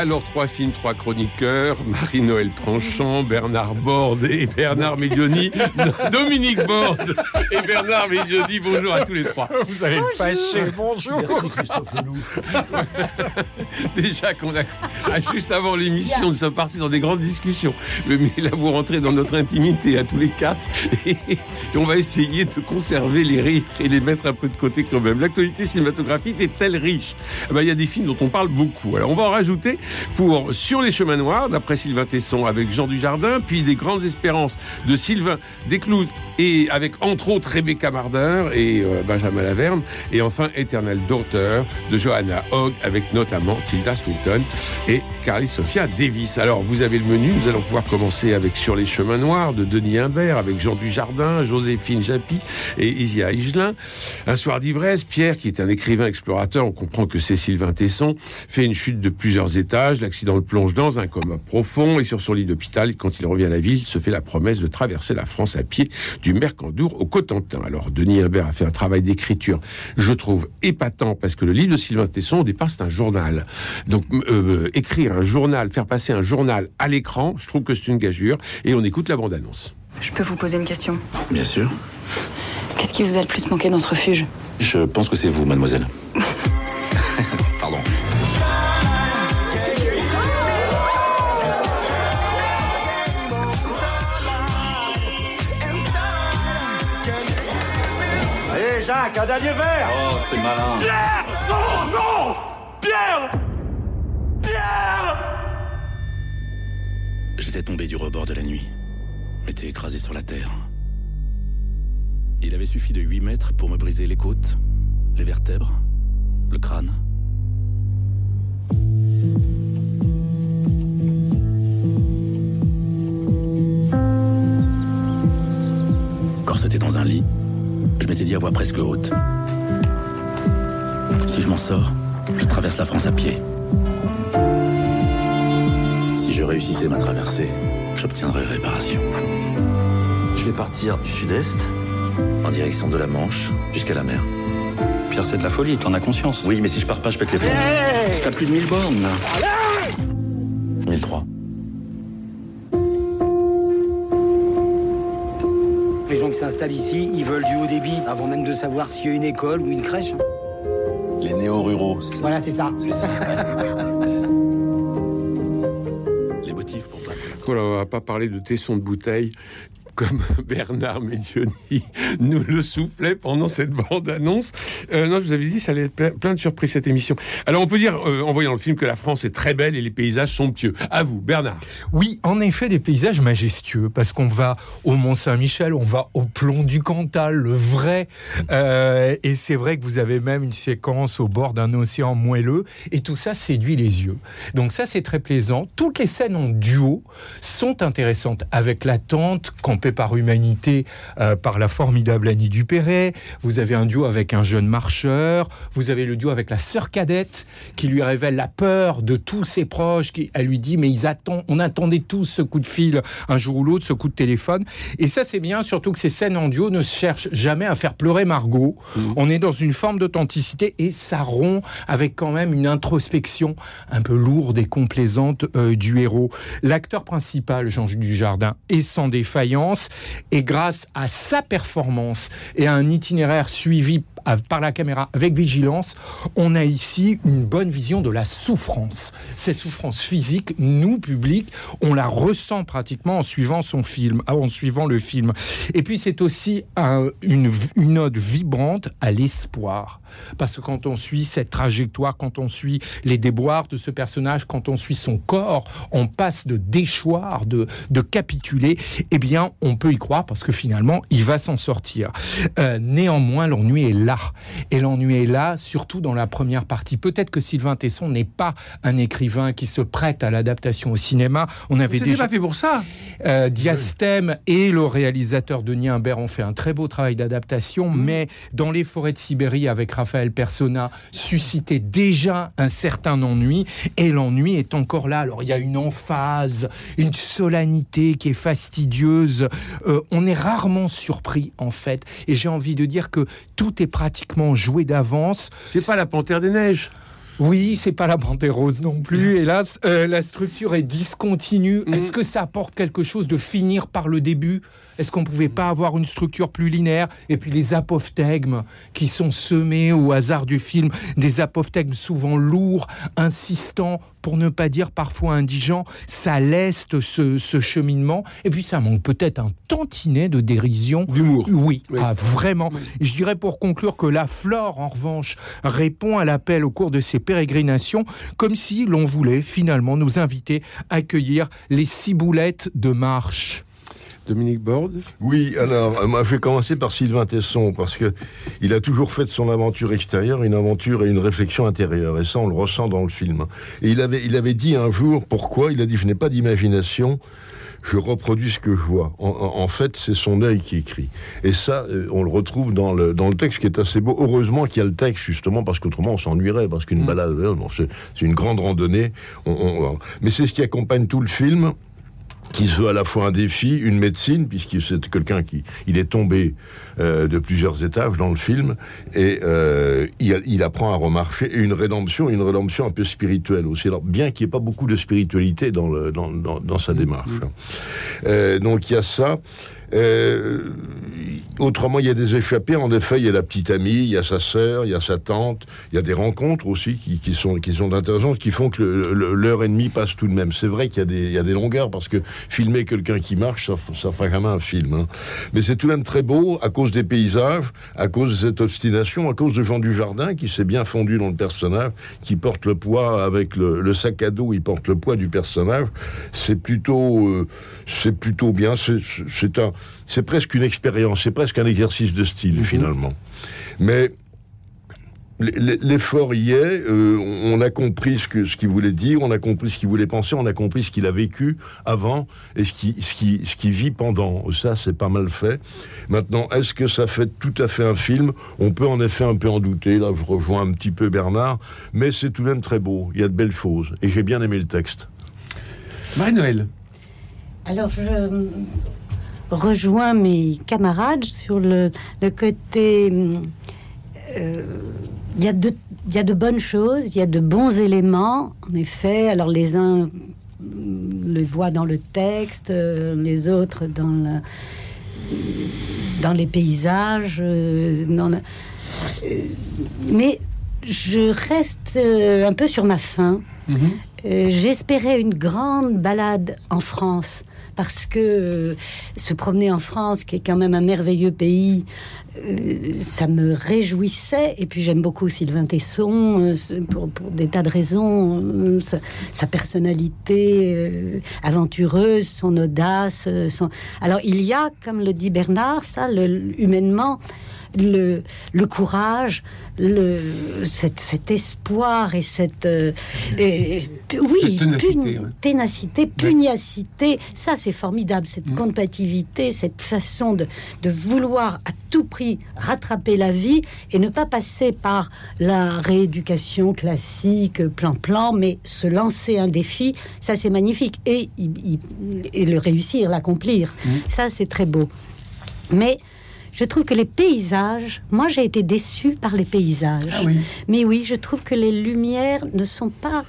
Alors, trois films, trois chroniqueurs, Marie-Noël Tranchant, Bernard Borde et Bernard Medioni, Dominique Borde et Bernard Medioni, bonjour à tous les trois. Vous allez me fâcher, bonjour. Déjà qu'on a, ah, juste avant l'émission, nous sommes partis dans des grandes discussions. Mais là, vous rentrez dans notre intimité à tous les quatre et, et on va essayer de conserver les rires et les mettre un peu de côté quand même. L'actualité cinématographique est-elle riche? Eh ben, Il y a des films dont on parle beaucoup. Alors, on va en rajouter pour Sur les chemins noirs, d'après Sylvain Tesson avec Jean Dujardin, puis Des grandes espérances de Sylvain Desclous et avec entre autres Rebecca Marder et euh, Benjamin Laverne, et enfin Éternel Daughter de Johanna Hogg avec notamment Tilda Swinton et Carly Sophia Davis. Alors vous avez le menu, nous allons pouvoir commencer avec Sur les chemins noirs de Denis Imbert avec Jean Dujardin, Joséphine Japy et Isia Higelin. Un soir d'ivresse, Pierre, qui est un écrivain explorateur, on comprend que c'est Sylvain Tesson, fait une chute de plusieurs l'accident le plonge dans un coma profond et sur son lit d'hôpital, quand il revient à la ville, se fait la promesse de traverser la France à pied du Mercandour au Cotentin. Alors Denis Imbert a fait un travail d'écriture, je trouve épatant, parce que le livre de Sylvain Tesson, au départ, c'est un journal. Donc euh, écrire un journal, faire passer un journal à l'écran, je trouve que c'est une gageure, et on écoute la bande-annonce. Je peux vous poser une question? Bien sûr. Qu'est-ce qui vous a le plus manqué dans ce refuge? Je pense que c'est vous, mademoiselle. dernier verre Oh, c'est malin. Pierre Non, non Pierre Pierre J'étais tombé du rebord de la nuit. M'étais écrasé sur la terre. Il avait suffi de 8 mètres pour me briser les côtes, les vertèbres, le crâne. Quand c'était dans un lit, je m'étais dit à voix presque haute. Si je m'en sors, je traverse la France à pied. Si je réussissais ma traversée, j'obtiendrais réparation. Je vais partir du sud-est, en direction de la Manche, jusqu'à la mer. Pierre, c'est de la folie, t'en as conscience. Oui, mais si je pars pas, je pète les plombs. T'as plus de 1000 bornes, là. 1003. S'installent ici, ils veulent du haut débit avant même de savoir s'il y a une école ou une crèche. Les néo-ruraux, c'est ça Voilà, c'est ça. Les motifs pour pas. Voilà, on va pas parler de tesson de bouteille comme Bernard Medioni nous le soufflait pendant cette bande-annonce. Euh, non, je vous avais dit, ça allait être plein, de surprises cette émission. Alors, on peut dire, euh, en voyant le film, que la France est très belle et les paysages somptueux. À vous, Bernard. Oui, en effet, des paysages majestueux, parce qu'on va au Mont-Saint-Michel, on va au plomb du Cantal, le vrai. Euh, et c'est vrai que vous avez même une séquence au bord d'un océan moelleux, et tout ça séduit les yeux. Donc ça, c'est très plaisant. Toutes les scènes en duo sont intéressantes, avec la tante par humanité euh, par la formidable Annie Dupéret. Vous avez un duo avec un jeune marcheur. Vous avez le duo avec la sœur cadette qui lui révèle la peur de tous ses proches. Qui, elle lui dit mais ils attendent, on attendait tous ce coup de fil un jour ou l'autre, ce coup de téléphone. Et ça c'est bien, surtout que ces scènes en duo ne cherchent jamais à faire pleurer Margot. On est dans une forme d'authenticité et ça rompt avec quand même une introspection un peu lourde et complaisante euh, du héros. L'acteur principal, Jean Dujardin, est sans défaillance et grâce à sa performance et à un itinéraire suivi par la caméra avec vigilance, on a ici une bonne vision de la souffrance. Cette souffrance physique, nous, public, on la ressent pratiquement en suivant son film, ah, en suivant le film. Et puis c'est aussi un- une, une ode vibrante à l'espoir. Parce que quand on suit cette trajectoire, quand on suit les déboires de ce personnage, quand on suit son corps, on passe de déchoir, de, de capituler, eh bien, on peut y croire parce que finalement, il va s'en sortir. Euh, néanmoins, l'ennui est là. Et l'ennui est là, surtout dans la première partie. Peut-être que Sylvain Tesson n'est pas un écrivain qui se prête à l'adaptation au cinéma. On avait déjà pas fait pour ça. euh, Diastème et le réalisateur Denis Imbert ont fait un très beau travail d'adaptation, mais dans les forêts de Sibérie avec Raphaël Persona suscitait déjà un certain ennui, et l'ennui est encore là. Alors il y a une emphase, une solennité qui est fastidieuse. Euh, on est rarement surpris en fait, et j'ai envie de dire que tout est pratiquement joué d'avance. C'est pas la panthère des neiges. Oui, c'est pas la panthère rose non plus. Hélas, Euh, la structure est discontinue. Mhm. Est-ce que ça apporte quelque chose de finir par le début? Est-ce qu'on pouvait pas avoir une structure plus linéaire? Et puis les apophthegmes qui sont semés au hasard du film, des apophthegmes souvent lourds, insistants, pour ne pas dire parfois indigents, ça leste ce, ce cheminement. Et puis ça manque peut-être un tantinet de dérision. D'humour. Oui, Oui. ah, vraiment. Oui. Je dirais pour conclure que la flore, en revanche, répond à l'appel au cours de ses pérégrinations, comme si l'on voulait finalement nous inviter à accueillir les ciboulettes de marche. Dominique Borde. Oui, alors, moi, je vais commencer par Sylvain Tesson, parce que il a toujours fait de son aventure extérieure une aventure et une réflexion intérieure, et ça, on le ressent dans le film. Et il avait, il avait dit un jour, pourquoi Il a dit, je n'ai pas d'imagination, je reproduis ce que je vois. En, fait, c'est son œil qui écrit. Et ça, euh, on le retrouve dans le, dans le texte qui est assez beau. Heureusement qu'il y a le texte, justement, parce qu'autrement, on s'ennuierait, parce qu'une balade, euh, non, c'est une grande randonnée. On- on- mais c'est ce qui accompagne tout le film qui se veut à la fois un défi, une médecine, puisqu'il c'est quelqu'un qui il est tombé euh, de plusieurs étages dans le film et euh, il, apprend à remarcher et une rédemption, une rédemption un peu spirituelle aussi. Alors bien qu'il n'y ait pas beaucoup de spiritualité dans le dans, dans, dans sa démarche. Euh, donc il y a ça. Euh, autrement, il y a des échappées. En effet, il y a la petite amie, il y a sa sœur, il y a sa tante, il y a des rencontres aussi qui, qui sont qui sont intéressantes, qui font que l'heure et demie passe tout de même. C'est vrai qu'il y a des il y a des longueurs parce que filmer quelqu'un qui marche, ça, ça fera quand même un film. hein. Mais c'est tout de même très beau à cause des paysages, à cause de cette obstination, à cause de Jean Dujardin qui s'est bien fondu dans le personnage, qui porte le poids avec le, le sac à dos, il porte le poids du personnage. C'est plutôt euh, c'est plutôt bien. C'est un c'est presque une expérience, c'est presque un exercice de style finalement. Mais l'effort y est, euh, on a compris ce que ce qu'il voulait dire, on a compris ce qu'il voulait penser, on a compris ce qu'il a vécu avant et ce qui ce qui ce qu'il vit pendant. Ça c'est pas mal fait. Maintenant, est-ce que ça fait tout à fait un film? On peut en effet un peu en douter. Là, je rejoins un petit peu Bernard, mais c'est tout de même très beau. Il y a de belles choses et j'ai bien aimé le texte. Marie-Noël. Alors, je rejoins mes camarades sur le, côté. euh, Il y, a de- bonnes choses, il y a de bons éléments, en effet. Alors, les uns mm, le voient dans le texte, euh, les autres dans, la- dans les paysages. euh, mais je reste un peu sur ma faim. Euh, J'espérais une grande balade en France parce que euh, se promener en France, qui est quand même un merveilleux pays, euh, ça me réjouissait. Et puis j'aime beaucoup Sylvain Tesson pour, des tas de raisons, sa, personnalité aventureuse, son audace. Alors il y a, comme le dit Bernard, ça, le, humainement. Le, le courage, le, cet, cet espoir et cette euh, et- oui ténacité, ouais. ténacité, pugnacité, ça c'est formidable, cette combativité, cette façon de, de vouloir à tout prix rattraper la vie et ne pas passer par la rééducation classique, plan-plan, mais se lancer un défi, ça c'est magnifique. Et, le réussir, l'accomplir, ça c'est très beau. Mais je trouve que les paysages, moi j'ai été déçue par les paysages. Mais oui, je trouve que les lumières ne sont pas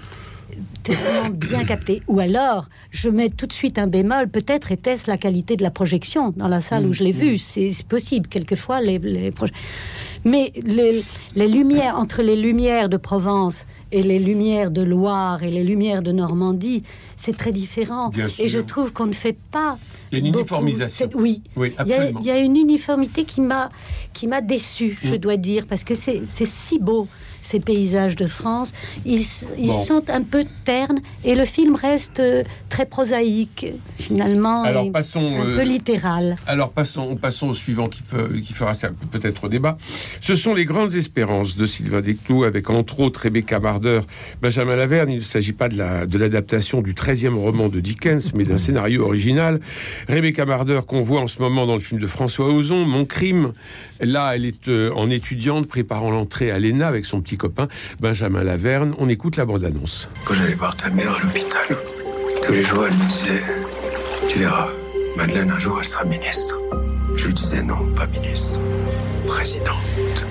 tellement bien captées. Ou alors, je mets tout de suite un bémol, peut-être était-ce la qualité de la projection dans la salle où je l'ai vu. C'est c'est possible, quelquefois, les, Mais les, les lumières, entre les lumières de Provence et les lumières de Loire et les lumières de Normandie, c'est très différent. Bien Et je trouve qu'on ne fait pas. Il y a une uniformisation. Oui, Oui, il y, a, il y a une uniformité qui m'a qui m'a déçu, je Mm. dois dire, parce que c'est c'est si beau, ces paysages de France. Ils, ils Bon. sont un peu ternes et le film reste euh, très prosaïque finalement, Alors, et passons, un euh, peu littéral. Alors passons, passons au suivant qui, peut, qui fera peut-être débat. Ce sont les grandes espérances de Sylvain Desclous avec entre autres Rebecca Marder, Benjamin Laverne. Il ne s'agit pas de la- de l'adaptation du 13e roman de Dickens, mais d'un scénario original. Rebecca Marder qu'on voit en ce moment dans le film de François Ozon, Mon crime. Là, elle est euh, en étudiante préparant l'entrée à l'ENA avec son petit copain Benjamin Laverne. On écoute la bande-annonce. Quand j'allais voir ta mère à l'hôpital, tous les jours elle me disait Tu verras, Madeleine un jour elle sera ministre. Je lui disais non, pas ministre, présidente.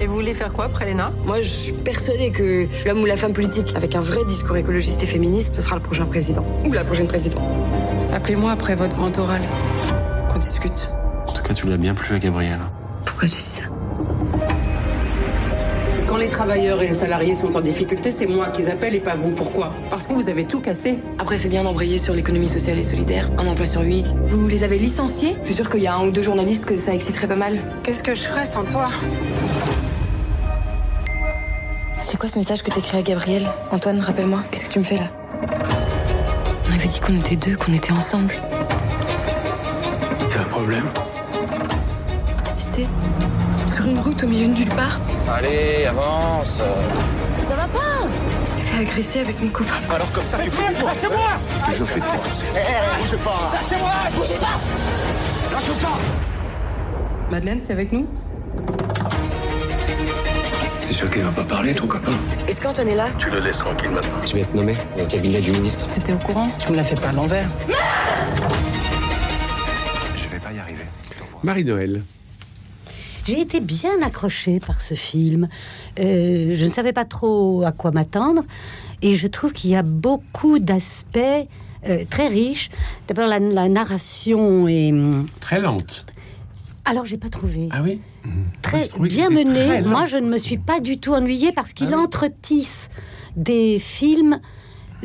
Et vous voulez faire quoi après l'ENA Moi, je suis persuadée que l'homme ou la femme politique avec un vrai discours écologiste et féministe ce sera le prochain président. Ou la prochaine présidente. Appelez-moi après votre grand oral. Qu'on discute. En tout cas, tu l'as bien plu à Gabriel. Pourquoi tu dis ça? Quand les travailleurs et les salariés sont en difficulté, c'est moi qu'ils appellent et pas vous. Pourquoi? Parce que vous avez tout cassé. Après, c'est bien d'embrayer sur l'économie sociale et solidaire. Un emploi sur huit. Vous les avez licenciés? Je suis sûre qu'il y a un ou deux journalistes que ça exciterait pas mal. Qu'est-ce que je ferais sans toi? C'est quoi ce message que t'écris à Gabriel? Antoine, rappelle-moi, qu'est-ce que tu me fais là? On avait dit qu'on était deux, qu'on était ensemble. Y a un problème? Cet été Sur une route au milieu de nulle part Allez, avance. Ça va pas On s'est fait agresser avec mon copain. Alors comme ça, tu fais du Lâchez-moi Je te jure, je vais te défoncer. Eh, bougez pas Lâchez-moi Bougez pas Lâche ça Madeleine, t'es avec nous? C'est sûr qu'il va pas parler, ton copain? Est-ce qu'Antoine est là? Tu le laisses tranquille maintenant. Je vais être nommé au cabinet du ministre. T'étais au courant? Tu me l'as fait pas à l'envers. Je vais pas y arriver. Marie-Noël. J'ai été bien accrochée par ce film. Euh, je ne savais pas trop à quoi m'attendre. Et je trouve qu'il y a beaucoup d'aspects euh, très riches. D'abord, la, la narration est. hum, Très lente. Alors, j'ai pas trouvé. Ah oui? Très bien c'était mené. très lent. Moi, je ne me suis pas du tout ennuyée parce qu'il Ah oui. entretisse des films.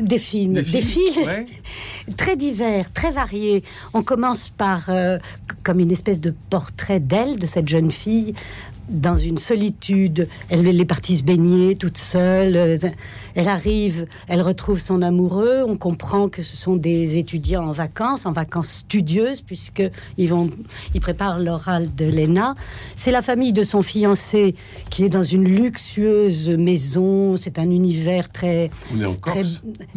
Des films, Des des, films, ouais. très divers, très variés. On commence par euh, comme une espèce de portrait d'elle, de cette jeune fille, dans une solitude. Elle, elle est partie se baigner toute seule. Elle arrive, elle retrouve son amoureux. On comprend que ce sont des étudiants en vacances, en vacances studieuses, puisque ils vont, ils préparent l'oral de l'ENA. C'est la famille de son fiancé qui est dans une luxueuse maison. C'est un univers très très,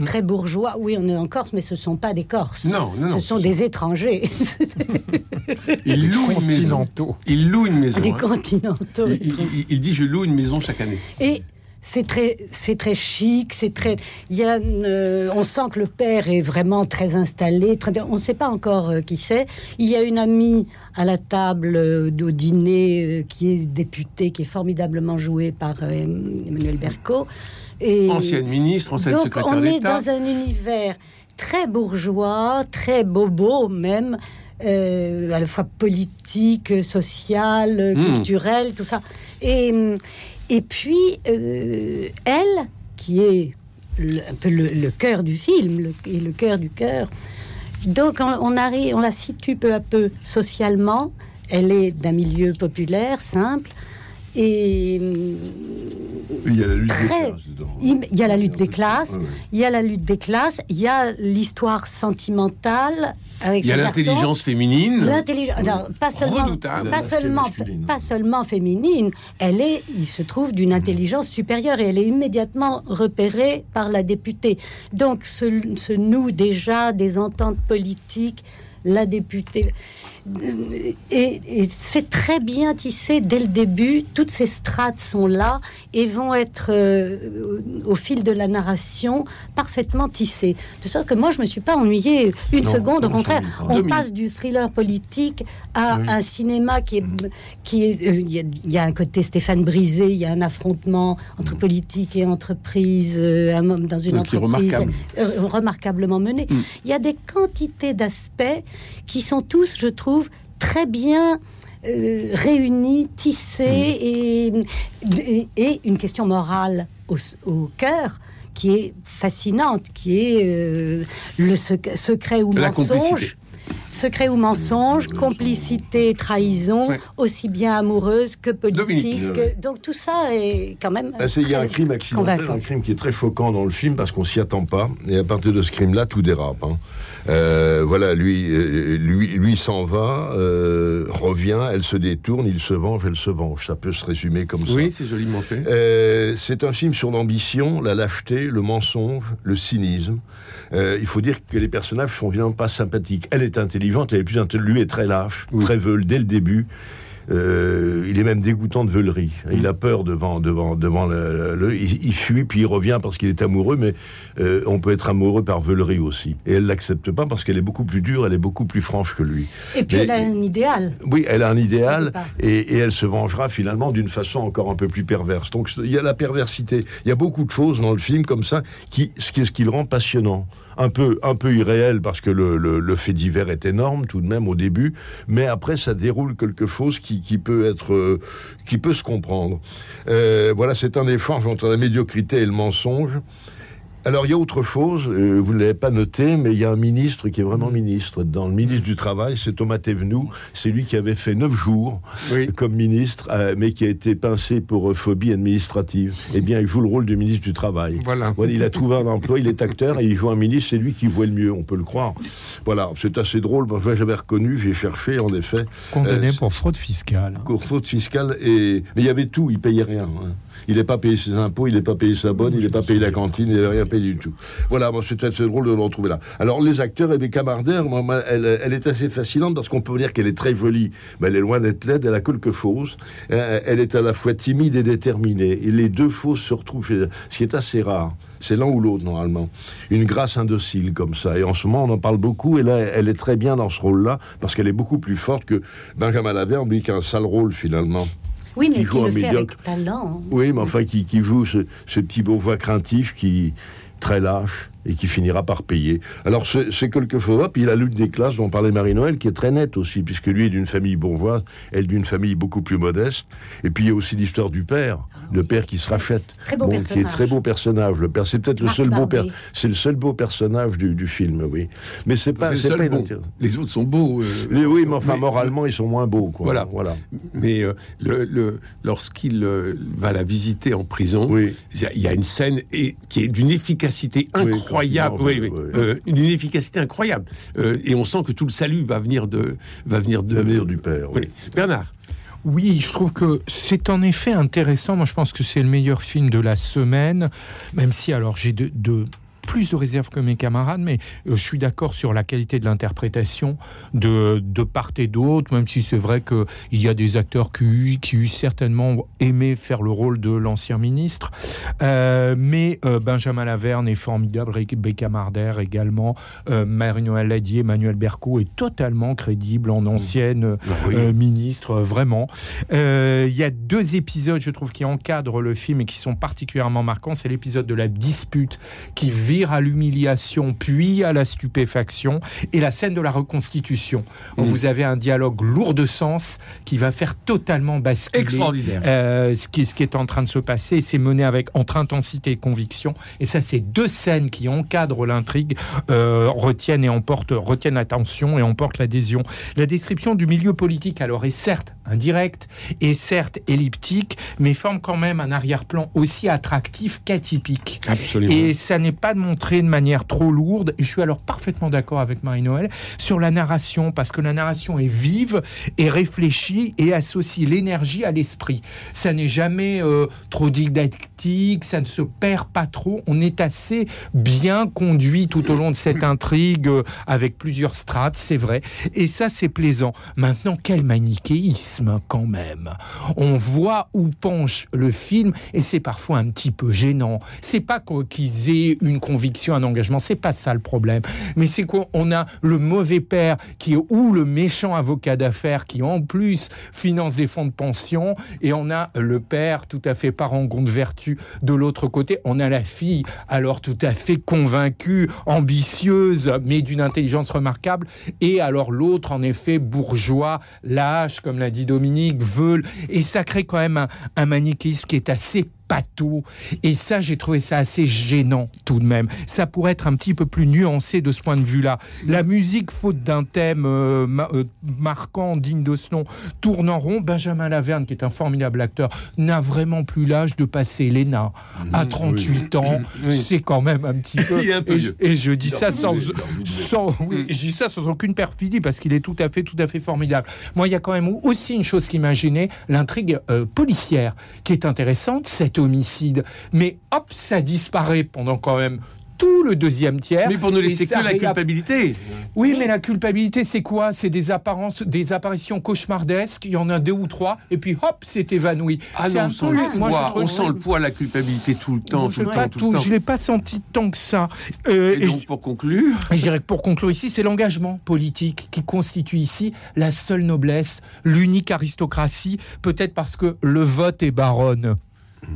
très bourgeois. Oui, on est en Corse, mais ce ne sont pas des Corses. Non, non, non, ce sont sont- des étrangers, Il loue une maison. Continentaux. Il loue une maison. des hein. continentaux. Il, il- il dit je loue une maison chaque année. Et c'est très, c'est très chic, c'est très. Il y a, euh, on sent que le père est vraiment très installé. très- on ne sait pas encore euh, qui c'est. Il y a une amie à la table euh, au dîner qui est députée, qui est formidablement jouée par Emmanuel Berco. Et Ancienne ministre, ancienne donc secrétaire on est d'État. dans un univers très bourgeois, très bobo même. Euh, à la fois politique, social, Mm. culturel, tout ça. Et, et puis, euh, elle, qui est le- un peu le, le cœur du film, le, et le cœur du cœur, donc on, on arrive, on la situe peu à peu socialement. Elle est d'un milieu populaire, simple, et Il y a la lutte des classes dedans. Il y a la lutte des classes, il y a la lutte des classes, il y a l'histoire sentimentale avec Il y a ce l'intelligence féminine. L'intelligence, pas seulement, Redoutable. pas seulement, masculine. pas seulement féminine. Elle est, il se trouve, d'une intelligence supérieure et elle est immédiatement repérée par la députée. Donc, se, se noue déjà des ententes politiques. La députée. Et, et c'est très bien tissé dès le début. Toutes ces strates sont là et vont être, euh, au fil de la narration, parfaitement tissées. De sorte que moi, je me suis pas ennuyée une Non, seconde. Au contraire, on passe du thriller politique à Oui. un cinéma qui est, qui est, euh, il y, a- il y a un côté Stéphane Brisé, il y a un affrontement entre politique et entreprise, euh, dans une Donc, entreprise remarquable. euh, remarquablement mené. Mm. Il y a des quantités d'aspects qui sont tous, je trouve, très bien euh, réunis, tissés et, et, et une question morale au, au cœur qui est fascinante, qui est euh, le sec- secret ou La mensonge. complicité. Secret ou mensonge, complicité trahison, aussi bien amoureuse que politique. Dominique. Donc tout ça est quand même. Ah, c'est- Il y a un crime accidentel, convaincant. un crime qui est très focant dans le film parce qu'on s'y attend pas. Et à partir de ce crime-là, tout dérape. hein. Euh, voilà, lui, euh, lui, lui s'en va, euh, revient, elle se détourne, il se venge, elle se venge. Ça peut se résumer comme ça. Oui, c'est joliment fait. Euh, c'est un film sur l'ambition, la lâcheté, le mensonge, le cynisme. Euh, il faut dire que les personnages sont évidemment pas sympathiques. Elle est intelligente, elle est plus intelligente. Lui est très lâche, très veule dès le début. Euh, il est même dégoûtant de veulerie. Il a peur devant, devant, devant le. le- il, il fuit puis il revient parce qu'il est amoureux, mais euh, on peut être amoureux par veulerie aussi. Et elle l'accepte pas parce qu'elle est beaucoup plus dure, elle est beaucoup plus franche que lui. Et puis Mais- elle a un idéal. oui, elle a un idéal et, et elle se vengera finalement d'une façon encore un peu plus perverse. Donc il y a la perversité. Il y a beaucoup de choses dans le film comme ça qui, ce qui ce qui le rend passionnant. Un peu, un peu irréel parce que le, le- le fait divers est énorme tout de même au début, mais après ça déroule quelque chose qui, qui peut être, euh, qui peut se comprendre. Euh, voilà, c'est un échange entre la médiocrité et le mensonge. Alors, il y a autre chose, euh, vous ne l'avez pas noté, mais il y a un ministre qui est vraiment ministre. Dans le ministre du Travail, c'est Thomas Thévenoud. C'est lui qui avait fait neuf jours comme ministre, euh, mais qui a été pincé pour euh, phobie administrative. Eh bien, il joue le rôle du ministre du Travail. Voilà. il a trouvé un emploi, il est acteur et il joue un ministre, c'est lui qui voit le mieux, on peut le croire. Voilà, c'est assez drôle. Moi, j'avais reconnu, j'ai cherché, en effet. Condamné pour fraude fiscale. pour faute fiscale et mais il y avait tout, il payait rien. hein. Il n'est pas payé ses impôts, il n'est pas payé sa bonne, il n'est pas payé la cantine, il n'a rien payé du tout. Voilà, moi c'était assez drôle de le retrouver là. Alors les acteurs et moi, moi, elle, elle est assez fascinante parce qu'on peut dire qu'elle est très jolie, mais elle est loin d'être laide, elle a quelque chose. Euh, Elle est à la fois timide et déterminée. Et les deux fausses se retrouvent, ce qui est assez rare. C'est l'un ou l'autre, normalement. Une grâce indocile comme ça. Et en ce moment, on en parle beaucoup. Et là, elle est très bien dans ce rôle-là, parce qu'elle est beaucoup plus forte que Benjamin Laverne, lui, qui a un sale rôle, finalement. Oui, mais Qui qui joue un le fait médiocre. avec talent. Oui, mais enfin, qui, qui joue ce, ce petit bourgeois craintif qui très lâche et qui finira par payer. Alors c'est c'est quelque chose. Puis il y a la lutte des classes dont parlait Marie-Noël, qui est très nette aussi, puisque lui est d'une famille bourgeoise, elle d'une famille beaucoup plus modeste. Et puis il y a aussi l'histoire du père, le père qui se rachète, Très beau qui est personnage. très beau personnage. Le père, c'est peut-être le seul beau père, c'est le seul beau personnage du, du film, oui. Mais c'est pas, C'est pas inintéressant. Les autres sont beaux. euh, Les- oui, mais enfin mais- moralement ils sont moins beaux, quoi. Voilà. voilà. Mais euh, le, le- lorsqu'il euh, va la visiter en prison, il y a- il y, a une scène et, qui est d'une efficacité Oui, incroyable. Oui, meurt, oui, oui. euh, d'une efficacité incroyable. Euh, et on sent que tout le salut va venir de, va venir de, du père. Oui. Bernard. Oui, je trouve que c'est en effet intéressant. Moi, je pense que c'est le meilleur film de la semaine, même si alors j'ai de, de- plus de réserves que mes camarades, mais euh, je suis d'accord sur la qualité de l'interprétation de, de part et d'autre, même si c'est vrai qu'il y a des acteurs qui, qui eussent certainement aimé faire le rôle de l'ancien ministre. Euh, mais euh, Benjamin Laverne est formidable, Rebecca Marder également, euh, Marie-Noël Ladier, Emmanuel Berco est totalement crédible en ancienne oui. euh, ministre, vraiment. Il y a deux épisodes, je trouve, qui encadrent le film et qui sont particulièrement marquants. C'est l'épisode de la dispute qui vire à l'humiliation, puis à la stupéfaction, et la scène de la reconstitution, où Mm. vous avez un dialogue lourd de sens qui va faire totalement basculer Extraordinaire. euh, ce, qui, ce qui est en train de se passer. C'est mené avec entre intensité et conviction. Et ça, c'est deux scènes qui encadrent l'intrigue, euh, retiennent et emportent, retiennent l'attention et emportent l'adhésion. La description du milieu politique, alors, est certes indirecte et certes elliptique, mais forme quand même un arrière-plan aussi attractif qu'atypique. Absolument. Et ça n'est pas montré de manière trop lourde. Et je suis alors parfaitement d'accord avec Marie-Noël sur la narration, parce que la narration est vive et réfléchie et associe l'énergie à l'esprit. Ça n'est jamais euh, trop didactique, ça ne se perd pas trop. On est assez bien conduit tout au long de cette intrigue euh, avec plusieurs strates, c'est vrai. Et ça, c'est plaisant. Maintenant, quel manichéisme quand même. On voit où penche le film et c'est parfois un petit peu gênant. C'est pas qu'ils aient une conviction, un engagement, c'est pas ça le problème. Mais c'est qu'on a le mauvais père qui ou le méchant avocat d'affaires qui en plus finance des fonds de pension et on a le père tout à fait parangon de vertu de l'autre côté. On a la fille alors tout à fait convaincue, ambitieuse, mais d'une intelligence remarquable. Et alors l'autre, en effet, bourgeois, lâche, comme l'a dit Dominique, veule. Et ça crée quand même un, un manichéisme qui est assez Et ça, j'ai trouvé ça assez gênant tout de même. Ça pourrait être un petit peu plus nuancé de ce point de vue-là. La musique, faute d'un thème euh, ma- euh, marquant, digne de ce nom, tourne en rond. Benjamin Laverne, qui est un formidable acteur, n'a vraiment plus l'âge de passer l'ENA. À 38 ans, Oui. c'est quand même un petit peu. Un et, je, et je dis ça sans, sans, oui, je dis ça sans aucune perfidie parce qu'il est tout à fait, tout à fait formidable. Moi, il y a quand même aussi une chose qui m'a gêné, l'intrigue euh, policière, qui est intéressante, cet homicide. Mais hop, ça disparaît pendant quand même tout le deuxième tiers. Mais pour ne laisser que la culpabilité. Oui, mais la culpabilité, c'est quoi? C'est des apparences, des apparitions cauchemardesques. Il y en a deux ou trois, et puis hop, c'est évanoui. Ah non, on sent, peu- le moi, je on sent le poids, la culpabilité tout le temps, je tout le l'ai pas temps, tout tout- le temps. je l'ai pas senti tant que ça. Euh, Et et donc, je- pour conclure, et je dirais que pour conclure ici, c'est l'engagement politique qui constitue ici la seule noblesse, l'unique aristocratie, peut-être parce que le vote est baronne.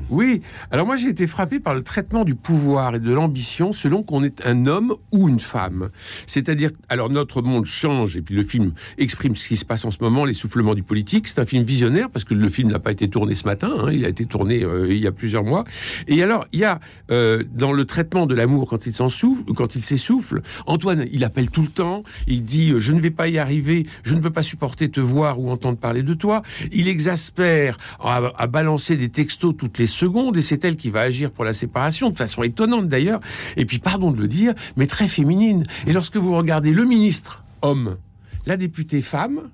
Oui, alors moi j'ai été frappé par le traitement du pouvoir et de l'ambition selon qu'on est un homme ou une femme. C'est-à-dire, alors notre monde change et puis le film exprime ce qui se passe en ce moment, l'essoufflement du politique. C'est un film visionnaire parce que le film n'a pas été tourné ce matin, hein, il a été tourné euh, il y a plusieurs mois. Et alors il y a euh, dans le traitement de l'amour quand il s'en souffle, quand il s'essouffle, Antoine il appelle tout le temps, il dit je ne vais pas y arriver, je ne peux pas supporter te voir ou entendre parler de toi. Il exaspère à, à balancer des textos toutes les secondes et c'est elle qui va agir pour la séparation de façon étonnante d'ailleurs. Et puis pardon de le dire, mais très féminine. Et lorsque vous regardez le ministre homme, la députée femme,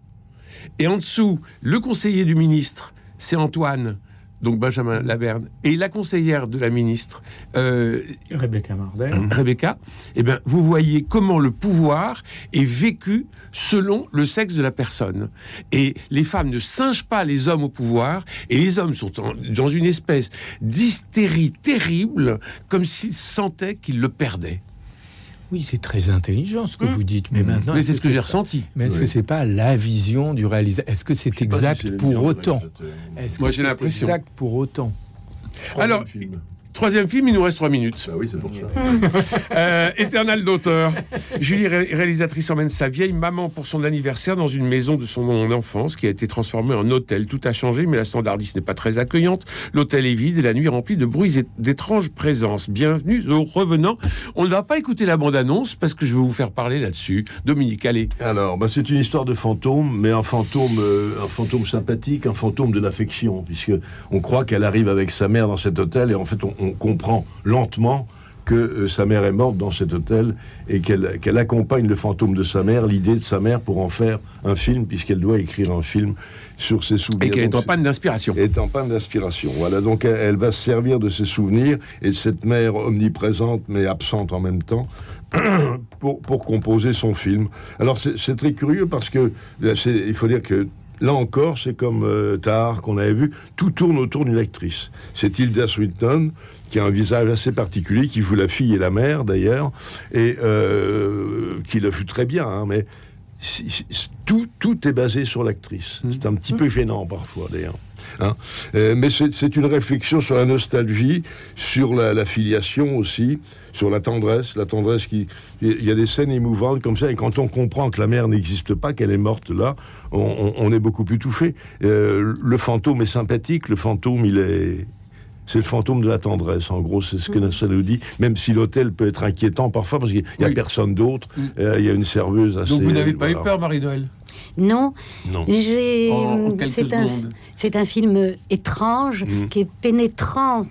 et en dessous le conseiller du ministre, c'est Antoine. Donc Benjamin Laverne et la conseillère de la ministre euh, Rebecca Mardel. Rebecca, eh bien, vous voyez comment le pouvoir est vécu selon le sexe de la personne. Et les femmes ne singent pas les hommes au pouvoir, et les hommes sont en- dans une espèce d'hystérie terrible, comme s'ils sentaient qu'ils le perdaient. Oui, c'est très intelligent ce que vous dites, mais maintenant. Mmh. Mais c'est ce que j'ai ressenti. Mais est-ce Oui. que c'est pas la vision du réalisateur? Est-ce que c'est si exact pour autant? Est-ce Moi, que j'ai c'est l'impression. exact pour autant? Alors, troisième film, il nous reste trois minutes. Ah oui, c'est pour ça. Euh, Éternel d'auteur. Julie, ré- réalisatrice, emmène sa vieille maman pour son anniversaire dans une maison de son enfance qui a été transformée en hôtel. Tout a changé, mais la standardiste n'est pas très accueillante. L'hôtel est vide et la nuit remplie de bruits et d'étranges présences. Bienvenue aux revenants. On ne va pas écouter la bande-annonce parce que je vais vous faire parler là-dessus. Dominique, allez. Alors, bah, c'est une histoire de fantôme, mais un fantôme, euh, un fantôme sympathique, un fantôme de l'affection, puisque on croit qu'elle arrive avec sa mère dans cet hôtel, et en fait, on, on comprend lentement que euh, sa mère est morte dans cet hôtel et qu'elle accompagne le fantôme de sa mère, l'idée de sa mère pour en faire un film, puisqu'elle doit écrire un film sur ses souvenirs. Et qu'elle est en panne d'inspiration. est en panne d'inspiration. Voilà, donc elle, elle va se servir de ses souvenirs et de cette mère omniprésente mais absente en même temps pour, pour composer son film. Alors c'est très curieux parce que il faut dire que là encore, c'est comme euh, Tahar qu'on avait vu, tout tourne autour d'une actrice. C'est Tilda Swinton qui a un visage assez particulier, qui joue la fille et la mère d'ailleurs, et euh, qui le fut très bien, hein, mais tout, tout est basé sur l'actrice. C'est un petit peu gênant parfois d'ailleurs. hein. Euh, mais c'est c'est une réflexion sur la nostalgie, sur la, la filiation aussi, sur la tendresse, la tendresse qui... Il y a des scènes émouvantes comme ça, et quand on comprend que la mère n'existe pas, qu'elle est morte là, on, on- on est beaucoup plus touché. Euh, le fantôme est sympathique, le fantôme, il est... C'est le fantôme de la tendresse, en gros, c'est ce que ça nous dit. Même si l'hôtel peut être inquiétant parfois parce qu'il n'y a Oui. personne d'autre, euh, il y a une serveuse assez. Donc vous n'avez pas eu peur, Marie-Noël Non. Non. Quelques C'est un, secondes. c'est un film étrange Mm. qui est pénétrant,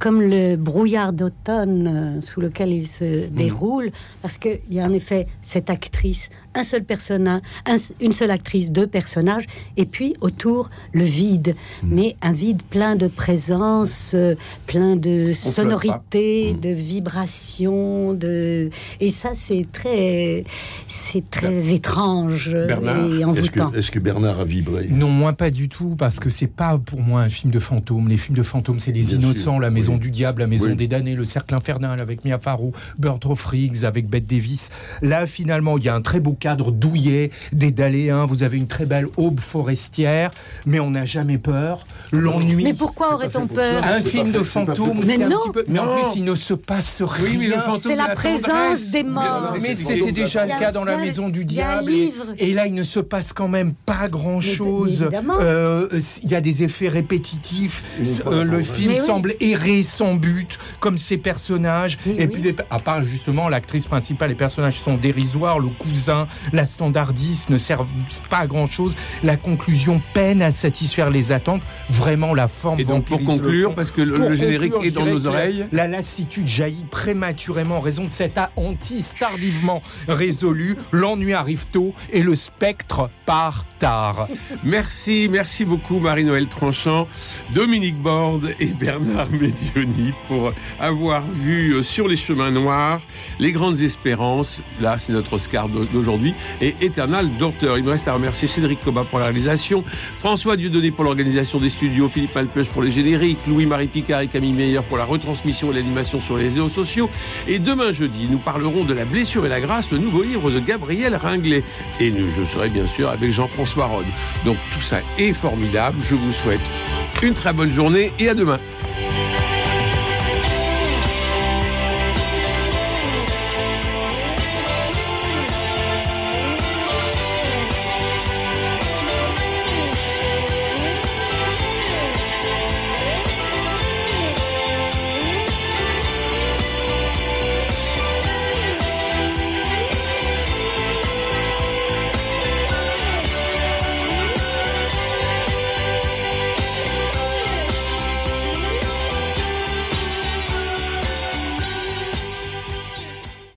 comme le brouillard d'automne euh, sous lequel il se Mm. déroule, parce qu'il y a en effet cette actrice, un seul personnage, un- une seule actrice, deux personnages, et puis autour le vide, Mm. mais un vide plein de présence, euh, plein de flotte sonorités, Mm. de vibrations, de et ça c'est très, c'est très étrange Bernard, et Est-ce que, est-ce que Bernard a vibré? Non, moi pas du tout, parce que c'est pas pour moi un film de fantôme. Les films de fantômes, c'est les Bien innocents, sûr, la maison du Diable, La Maison Oui. des Damnés, Le Cercle Infernal avec Mia Farrow, Burt of Riggs avec Bette Davis. Là, finalement, il y a un très beau cadre douillet, des Daléens, vous avez une très belle aube forestière, mais on n'a jamais peur. L'ennui. Mais pourquoi aurait-on peur Un film de fantôme, c'est un Mais petit peu. Mais en plus, il ne se passe rien. Oui, mais le fantôme C'est la présence des morts. Mais c'était déjà le cas dans la maison du diable. Et, là, il ne se passe quand même pas grand-chose. Euh, Il y a des effets répétitifs. Euh, le film semble errer sans but, comme ses personnages. Et puis, à part justement l'actrice principale, les personnages sont dérisoires. Le cousin, la standardiste ne servent pas à grand-chose. La conclusion peine à satisfaire les attentes. Vraiment, la forme Et donc, pour conclure, parce que le, générique conclure, est dans nos la- oreilles. La lassitude jaillit prématurément en raison de cette hantise tardivement résolue. L'ennui arrive tôt et le spectre part tard. Merci, merci beaucoup Marie-Noël Tranchant, Dominique Borde et Bernard Medioni pour avoir vu euh, sur les chemins noirs les grandes espérances. Là, c'est notre Oscar d'aujourd'hui et Eternal Docteur. Il me reste à remercier Cédric Coba pour la réalisation, François Dieudonné pour l'organisation des studios, Philippe Malpeuch pour les génériques, Louis-Marie Picard et Camille Meyer pour la retransmission et l'animation sur les réseaux sociaux. Et demain jeudi, nous parlerons de La blessure et la grâce, le nouveau livre de Gabriel Ringlet. Et je serai bien sûr avec Jean-François Rode. Donc tout ça est formidable. Je vous souhaite une très bonne journée et à demain.